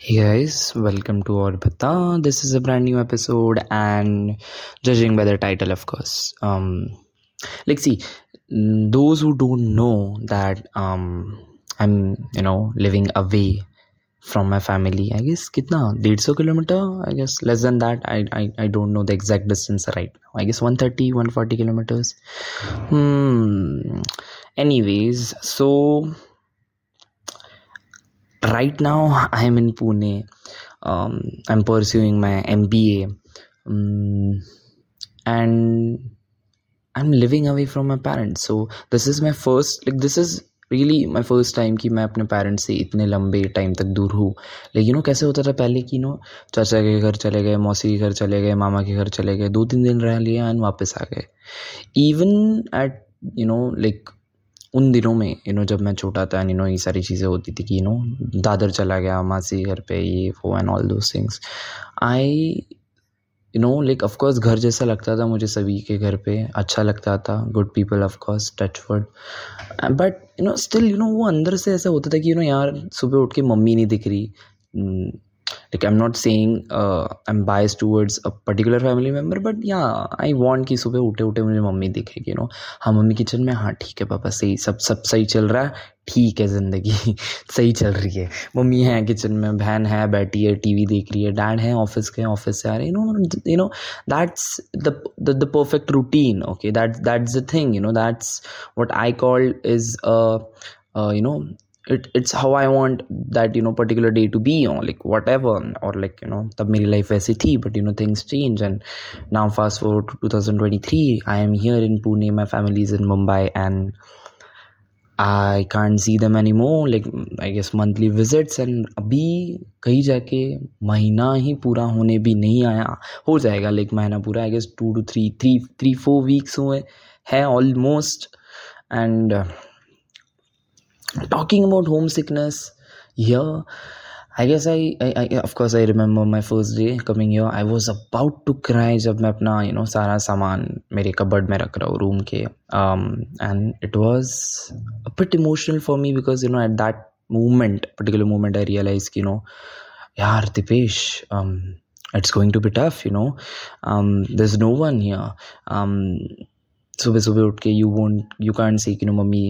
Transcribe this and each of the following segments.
Hey guys, welcome to Aur Bata. This is a brand new episode, and judging by the title, of course, um, like see, those who don't know that um, I'm you know living away from my family. I guess kitna 150 kilometer. I guess less than that. I, I I don't know the exact distance right now. I guess 130, 140 kilometers. Hmm. Anyways, so right now i'm in pune. Um, i'm pursuing my mba um, and i'm living away from my parents. So this is my first like this is really my first time कि मैं अपने parents से इतने लंबे time तक दूर हूँ। लेकिन नो कैसे होता था पहले कि नो चाचा के घर चले गए मौसी के घर चले गए मामा के घर चले गए दो तीन दिन रह लिया एंड वापस आ गए। Even at you know like उन दिनों में यू नो जब मैं छोटा था यू नो ये सारी चीज़ें होती थी कि यू नो दादर चला गया, मासी घर पे, ये, वो and all those things I you know like of course घर जैसा लगता था मुझे सभी के घर पे। अच्छा लगता था good people of course touch wood but you know still you know वो अंदर से ऐसा होता था कि यू नो यार, सुबह उठ के मम्मी नहीं दिख रही। Like i'm not saying uh, i'm biased towards a particular family member but yeah i want कि सुबह उठे उठे मुझे मम्मी दिखेगी नो हाँ मम्मी किचन में हाँ ठीक है पापा सही सब सब सही चल रहा है ठीक है ज़िंदगी सही चल रही है। मम्मी है किचन में बहन है बैठी है टीवी देख रही है डैड है ऑफ़िस के ऑफ़िस से आ रहे हैं you know you know that's the the perfect routine okay that that's the thing you know that's what I called is you know it it's how I want that you know particular day to be you like whatever or like you know तब मेरी life ऐसी थी but you know things change and now fast forward two thousand twenty three I am here in Pune my family is in Mumbai and I can see the many more like I guess monthly visits and अभी कहीं जाके महीना ही पूरा होने भी नहीं आया, हो जाएगा लाइक महीना पूरा I guess two two three three three four weeks हुए हैं almost and talking about homesickness here I guess I, I, I of course I remember my first day coming here I was about to cry जब मैं अपना you know सारा सामान मेरे cupboard में रख रहा हूँ रूम के um, and it was a bit emotional for me because you know at that moment particular moment I realized you know यार Dipesh um, it's going to be tough you know um, there's no one here um, सुबह सुबह उठ के you won't you can't say you know mummy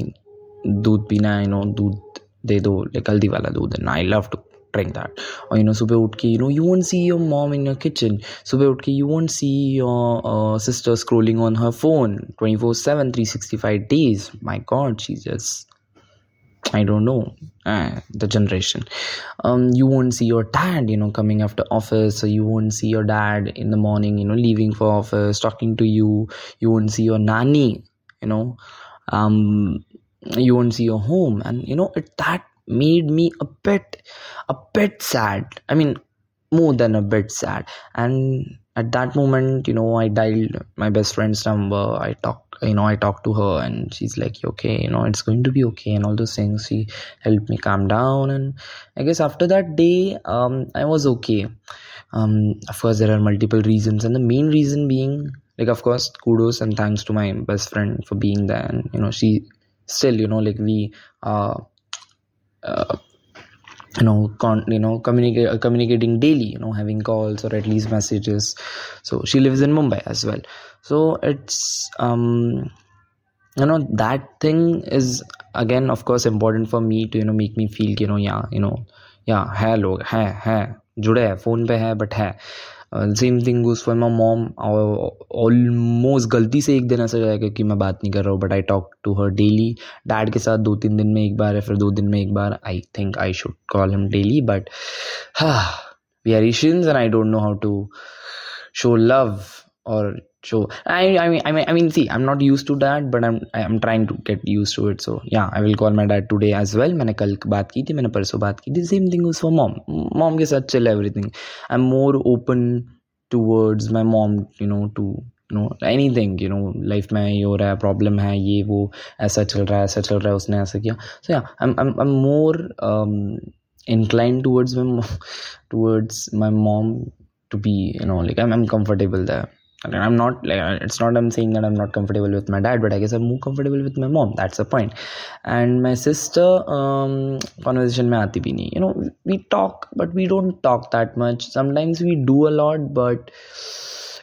दूध पीना है you know दूध दे दो लाइक हल्दी वाला दूध and I love to drink that or you know सुबह उठ के you know you won't see your mom in your kitchen सुबह उठ के you won't see your uh, sister scrolling on her phone 24/7 365 days my god she just I don't know uh, the generation um, you won't see your dad you know coming after office so you won't see your dad in the morning you know leaving for office talking to you you won't see your nanny you know um, you won't see your home. And you know it that made me a bit a bit sad. I mean more than a bit sad. And at that moment you know i dialed my best friend's number. I talked you know i talked to her and she's like okay? You know it's going to be okay and all those things. She helped me calm down. And i guess after that day um i was okay. Um of course there are multiple reasons. And the main reason being like of course kudos and thanks to my best friend for being there. And you know she still you know like we uh, uh you know con- you know communicate uh, communicating daily you know having calls or at least messages so she lives in mumbai as well so it's um you know that thing is again of course important for me to you know make me feel you know yeah you know yeah है लोग है है जुड़े हैं phone पे है but है same thing goes for my mom almost गलती से एक दिन ऐसा जाएगा कि मैं बात नहीं कर रहा हूँ but I talk to her daily dad के साथ दो तीन दिन में एक बार या फिर दो दिन में एक बार. I think I should call him daily but हाँ we are Asians and I don't know how to show love or show I, I mean I mean see I'm not used to that but I'm I'm trying to get used to it so yeah I will call my dad today as well मैंने कल बात की थी मैंने परसों बात की थी same thing goes for mom mom के साथ chill everything I'm more open towards my mom you know to you know anything you know life में ये हो रहा है प्रॉब्लम है ये वो ऐसा चल रहा है ऐसा चल रहा है उसने ऐसा किया so I'm I'm I'm more um, inclined towards my towards my mom to be you know like I'm, I'm comfortable there I'm not like it's not I'm saying that I'm not comfortable with my dad, but I guess I'm more comfortable with my mom. That's the point. And my sister, um, conversation mein aati bhi nahi. You know, we talk, but we don't talk that much. Sometimes we do a lot, but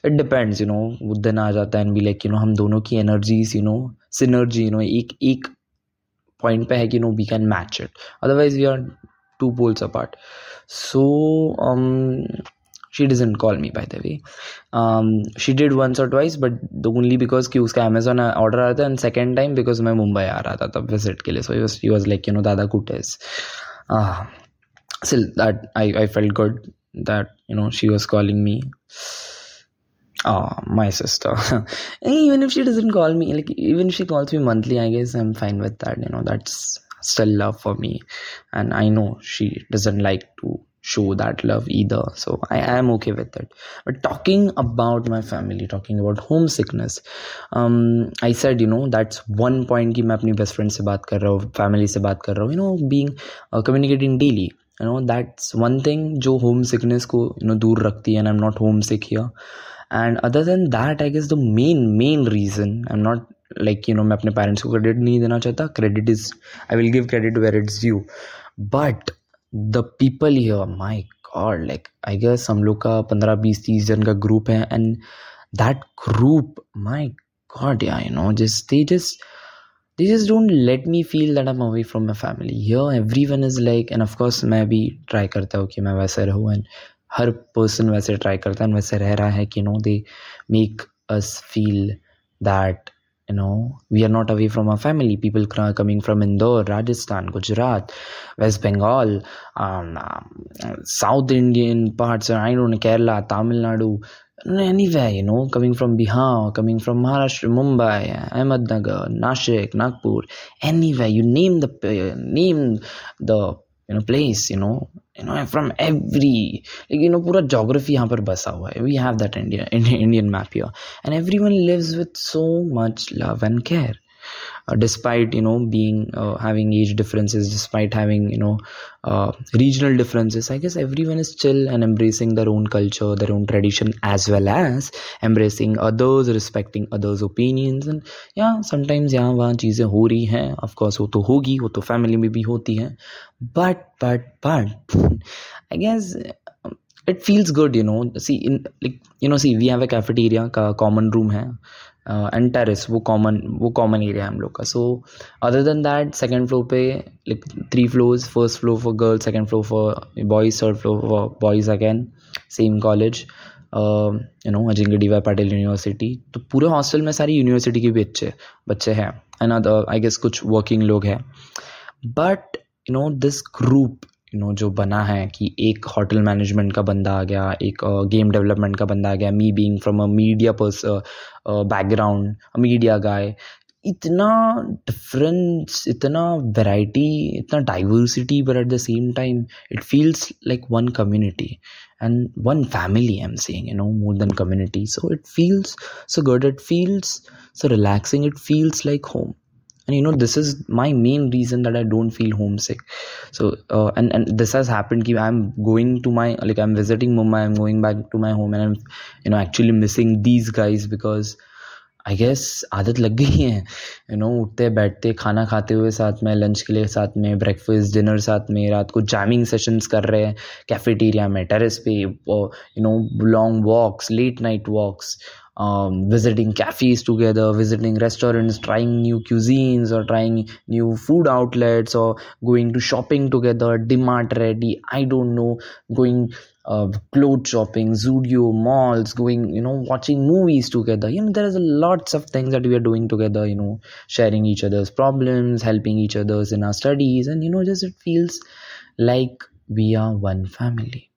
it depends. You know, वो दिन आ जाता है and be like, you know, हम दोनों की energies, you know, synergy, you know, एक एक point पे है कि you know we can match it. Otherwise, we are two poles apart. So um she doesn't call me by the way um, she did once or twice but the only because कि उसका Amazon order आ रहा था and second time because मैं मुंबई आ रहा था तब visit के लिए so he was he was like you know दादा कुटेस ah still that I I felt good that you know she was calling me Ah, my sister. even if she doesn't call me, like even if she calls me monthly, I guess I'm fine with that. You know, that's still love for me, and I know she doesn't like to show that love either so i am okay with it but talking about my family talking about homesickness um i said you know that's one point कि मैं अपनी best friend से बात कर रहा हूँ family से बात कर रहा हूँ you know being uh, communicating daily you know that's one thing जो homesickness को you know दूर रखती है I'm not homesick here and other than that I guess the main main reason I'm not like you know मैं अपने parents को credit नहीं देना चाहता credit is I will give credit where it's due but the people you are my god like I guess हम लोग का पंद्रह, बीस, तीस जन का ग्रुप है and that group my god I know जिस दे जिस this is don't let me feel that am away from my family yo everyone is like and of course मैं भी ट्राई करता हूँ कि मैं वैसे रहूँ एंड हर पर्सन वैसे ट्राई करता है वैसे रह रहा है कि no they make us feel that you know we are not away from our family. People coming from indore rajasthan gujarat west bengal um, um, south indian parts i don't know kerala tamil nadu anywhere you know coming from bihar coming from maharashtra mumbai ahmednagar nashik nagpur anywhere you name the name the you know place you know you know from every you know pura geography yahan we have that india indian map here. And everyone lives with so much love and care. Despite you know being uh, having age differences despite having you know uh, regional differences i guess everyone is chill and embracing their own culture their own tradition as well as embracing others respecting others opinions and yeah sometimes यहाँ वहाँ चीज़ें हो रही हैं of course वो तो होगी वो तो family में भी होती हैं but but but i guess it feels good you know see in like you know see we have a cafeteria का common room है एंड टेरिस वो कॉमन वो कॉमन एरिया है हम लोग का। So other than that second floor पे like three floors first floor for girls second floor for boys third floor for boys again same college you know Ajinkya D Y Patil university तो पूरे hostel में सारी university के भी अच्छे बच्चे हैं। एंड आई गेस कुछ वर्किंग लोग हैं। But you know this group you know जो बना है कि एक होटल मैनेजमेंट का बंदा आ गया, एक गेम डेवलपमेंट का बंदा आ गया me being from a media pers background media guy इतना डिफरेंस इतना वैरायटी इतना diversity but at the same time it feels like one community and one family I am saying you know more than community so it feels so good it feels so relaxing it feels like home. And you know this is my main reason that i don't feel homesick so uh, and and this has happened ki i'm going to my like i'm visiting mumbai i'm going back to my home and i'm you know actually missing these guys because I guess आदत लग गई है you know उठते बैठते खाना खाते हुए साथ में लंच के लिए साथ में ब्रेकफास्ट डिनर साथ में रात को जैमिंग सेशंस कर रहे हैं कैफेटेरिया में टेरेस पे you know long walks late night walks um, visiting cafes together, visiting restaurants, trying new cuisines or trying new food outlets or going to shopping together, Dmart ready, I don't know, going uh, clothes shopping, Zudio, malls, going, you know, watching movies together. You know, there is lots of things that we are doing together, you know, sharing each other's problems, helping each other's in our studies. And, you know, just it feels like we are one family.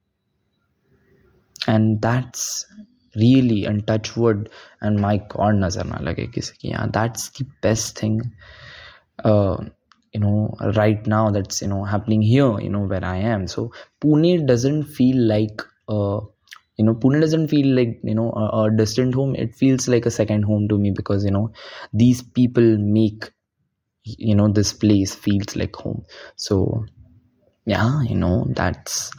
And that's really and touch wood and my god nazar na lage kisi ki. Yeah that's the best thing uh, you know right now that's you know happening here you know where i am. So pune doesn't feel like uh, you know pune doesn't feel like you know a, a distant home. It feels like a second home to me because you know these people make you know this place feels like home. So yeah you know that's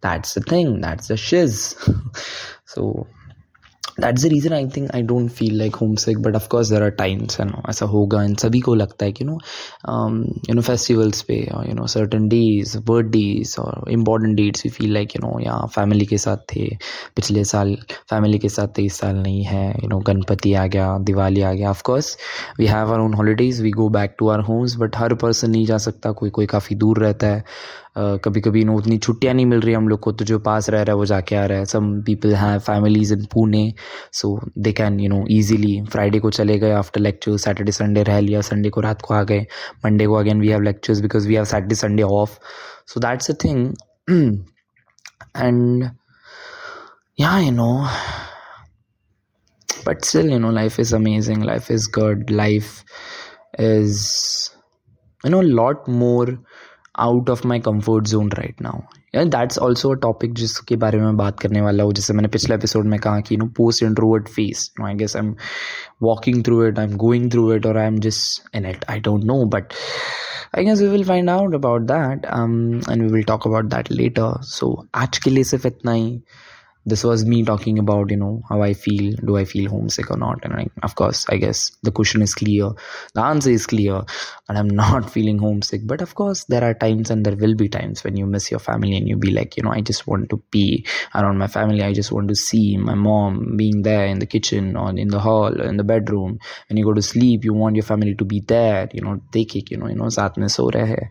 that's the thing. That's the shiz. So that's the reason I think I don't feel like homesick but of course there are times है no ऐसा होगा इन सभी को लगता है कि no you know festivals पे you know certain days birthdays और important dates we feel like you know या फैमिली के साथ थे, पिछले साल फैमिली के साथ थे, इस साल नहीं है यू नो गणपति आ गया, दिवाली आ गया. Of course we have our own holidays we go back to our homes but her person नहीं जा सकता, कोई कोई काफ़ी दूर रहता है. कभी कभी नो उतनी छुट्टियाँ नहीं मिल रही हम लोग को तो जो पास रह रहा है वो जाके आ रहा है। Some people have families in Pune so they can you know easily Friday को चले गए आफ्टर लेक्चर सैटरडे संडे रह लिया संडे को रात को आ गए मंडे को again we have lectures because we have Saturday Sunday off so that's a thing and yeah you know still, you know, life is amazing, life is good, life is, you know a lot more out of my comfort zone right now that's also a topic जिसके बारे में बात करने वाला हूँ। जैसे मैंने पिछले एपिसोड में कहा कि you know post introvert face no I guess I am walking through it I am going through it और I am just in it I don't know but I guess we will find out about that and we will talk about that later so आज के लिए सिर्फ़ इतना ही। this was me talking about you know how i feel do i feel homesick or not? And I, of course i guess the question is clear the answer is clear and i'm not feeling homesick. But of course there are times and there will be times when you miss your family and you be like you know i just want to be around my family. I just want to see my mom being there in the kitchen or in the hall or in the bedroom. When you go to sleep you want your family to be there you know they kick you know you know saath so rahe.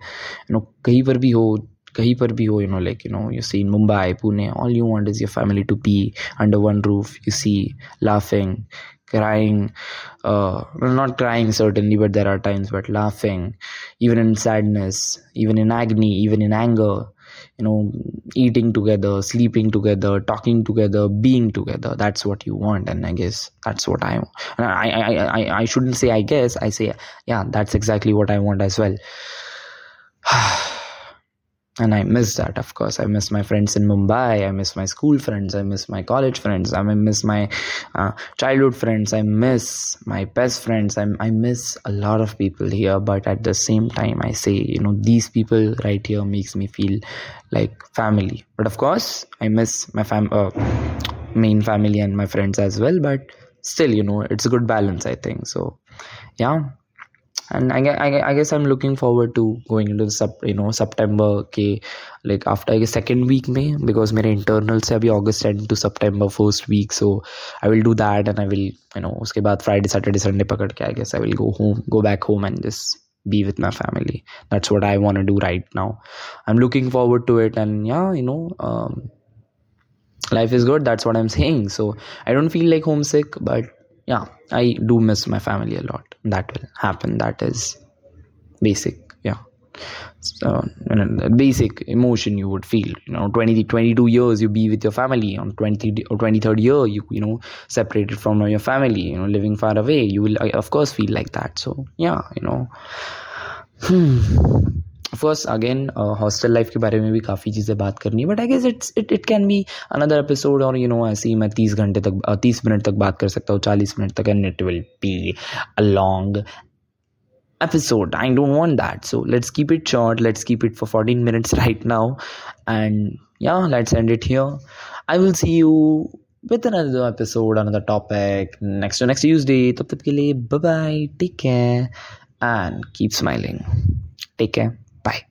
You know kahin par bhi ho कहीं पर भी हो kahi par bhi ho you know like you know you see in mumbai pune all you want is your family to be under one roof you see laughing crying uh not crying certainly but there are times but laughing even in sadness even in agony even in anger you know eating together sleeping together talking together being together that's what you want and i guess that's what i i i i, I shouldn't say i guess i say yeah that's exactly what i want as well and I miss that, of course. I miss my friends in Mumbai. I miss my school friends. I miss my college friends. I miss my uh, childhood friends. I miss my best friends. I, I miss a lot of people here. But at the same time, I say, you know, these people right here makes me feel like family. But of course, I miss my fam, uh, main family and my friends as well. But still, you know, it's a good balance, I think. So, yeah and I, I, I guess i'm looking forward to going into the sub you know september ke like after i guess second week may because my internals have august end to september first week so i will do that and i will you know uske baad friday saturday sunday pakad ke i guess i will go home go back home and just be with my family. That's what i want to do right now. I'm looking forward to it and yeah you know um, life is good that's what i'm saying. So i don't feel like homesick but yeah i do miss my family a lot that will happen. That is basic yeah. So basic emotion you would feel you know 20 22 years you be with your family on 20 or 23rd year you you know separated from your family you know living far away you will of course feel like that. So yeah you know. Hmm first again hostel life के बारे में भी काफ़ी चीज़ें बात करनी है but I guess it's it it can be another episode और यू नो ऐसे ही मैं तीस घंटे तक uh, तीस मिनट तक बात कर सकता हूँ, चालीस मिनट तक and it will be a long episode I don't want that so let's keep it short let's keep it for fourteen minutes right now and yeah let's end it here I will see you with another episode another topic next to next Tuesday तब तक के लिए bye take care and keep smiling take care Bye.